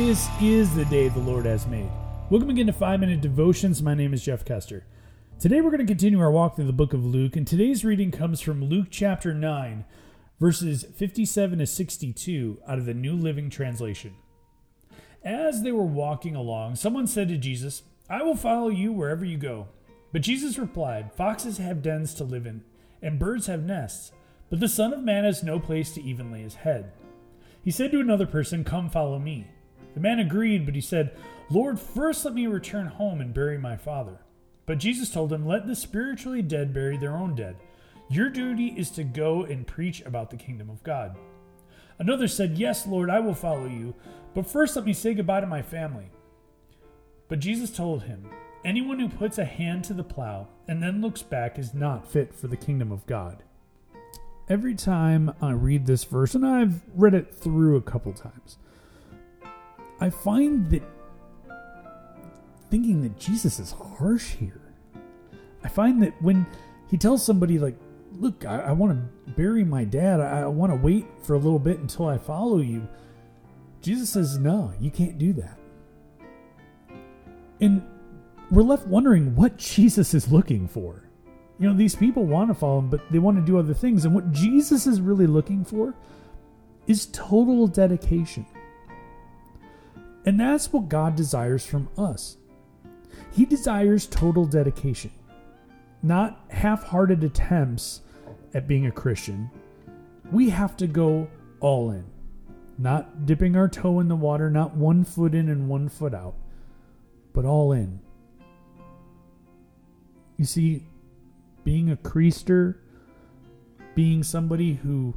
This is the day the Lord has made. Welcome again to 5 Minute Devotions. My name is Jeff Kester. Today we're going to continue our walk through the book of Luke, and today's reading comes from Luke chapter 9, verses 57 to 62 out of the New Living Translation. As they were walking along, someone said to Jesus, I will follow you wherever you go. But Jesus replied, Foxes have dens to live in, and birds have nests, but the Son of Man has no place to even lay his head. He said to another person, Come follow me. The man agreed, but he said, Lord, first let me return home and bury my father. But Jesus told him, Let the spiritually dead bury their own dead. Your duty is to go and preach about the kingdom of God. Another said, Yes, Lord, I will follow you, but first let me say goodbye to my family. But Jesus told him, Anyone who puts a hand to the plow and then looks back is not fit for the kingdom of God. Every time I read this verse, and I've read it through a couple times, I find that thinking that Jesus is harsh here. I find that when he tells somebody, like, look, I, I want to bury my dad, I, I want to wait for a little bit until I follow you, Jesus says, no, you can't do that. And we're left wondering what Jesus is looking for. You know, these people want to follow him, but they want to do other things. And what Jesus is really looking for is total dedication. And that's what God desires from us. He desires total dedication, not half hearted attempts at being a Christian. We have to go all in, not dipping our toe in the water, not one foot in and one foot out, but all in. You see, being a creaster, being somebody who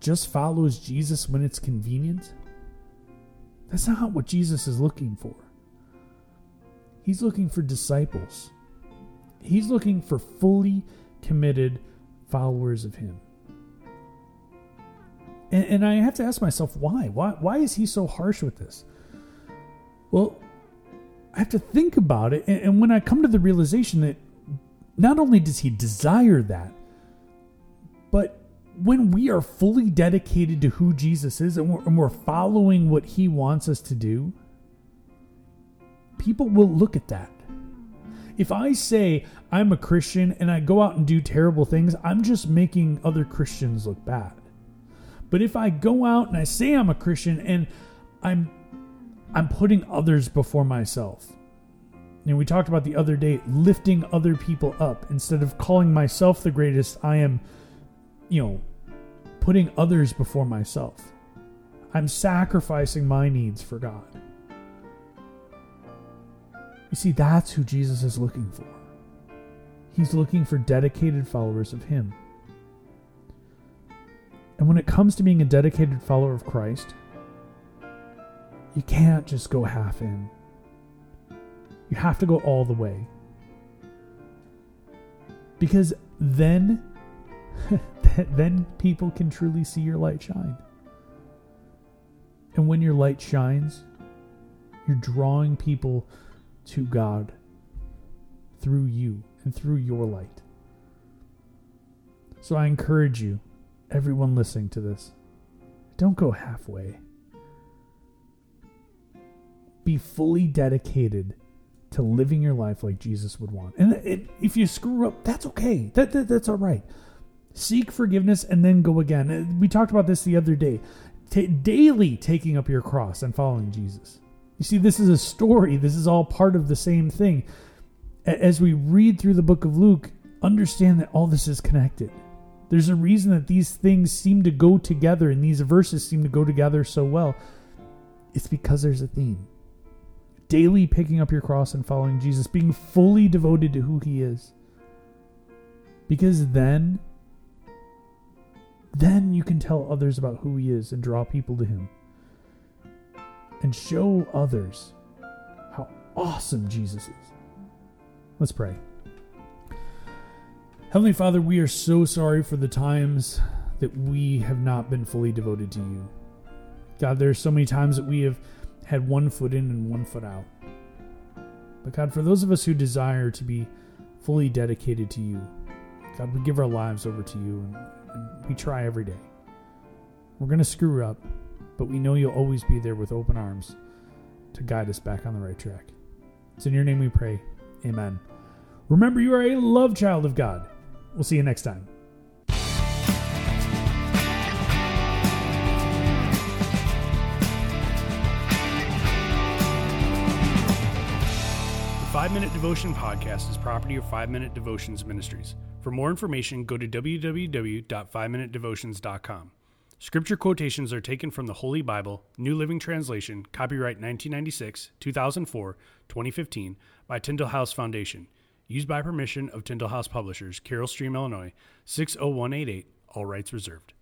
just follows Jesus when it's convenient, that's not what Jesus is looking for. He's looking for disciples. He's looking for fully committed followers of Him. And, and, I have to ask myself, why? why? Why is He so harsh with this? Well, I have to think about it. And, and when I come to the realization that not only does He desire that, when we are fully dedicated to who Jesus is and we're, and we're, following what he wants us to do, people will look at that. If I say I'm a Christian and I go out and do terrible things, I'm just making other Christians look bad. But if I go out and I say I'm a Christian and I'm I'm putting others before myself. And we talked about the other day lifting other people up instead of calling myself the greatest, I am you know, putting others before myself. I'm sacrificing my needs for God. You see, that's who Jesus is looking for. He's looking for dedicated followers of Him. And when it comes to being a dedicated follower of Christ, you can't just go half in. You have to go all the way. Because then then people can truly see your light shine. And when your light shines, you're drawing people to God through you and through your light. So I encourage you, everyone listening to this, don't go halfway. Be fully dedicated to living your life like Jesus would want. And if you screw up, that's okay. That, that, that's all right. Seek forgiveness and then go again. Uh, we talked about this the other day. T- daily taking up your cross and following Jesus. You see, this is a story. This is all part of the same thing. As we read through the book of Luke, understand that all this is connected. There's a reason that these things seem to go together and these verses seem to go together so well. It's because there's a theme. Daily picking up your cross and following Jesus, being fully devoted to who he is. Because then then you can tell others about who he is and draw people to him. And show others how awesome Jesus is. Let's pray. Heavenly Father, we are so sorry for the times that we have not been fully devoted to you. God, there are so many times that we have had one foot in and one foot out. But God, for those of us who desire to be fully dedicated to you, God, we give our lives over to you and, we try every day. We're going to screw up. but we know you'll always be there with open arms to guide us back on the right track. It's in your name we pray. Amen. Remember, you are a love child of God. We'll see you next time. Five Minute Devotion Podcast is property of Five Minute Devotions Ministries. For more information, go to www.5minutedevotions.com. Scripture quotations are taken from the Holy Bible, New Living Translation, copyright 1996, 2004, 2015, by Tyndale House Foundation. Used by permission of Tyndale House Publishers, Carol Stream, Illinois, 60188, all rights reserved.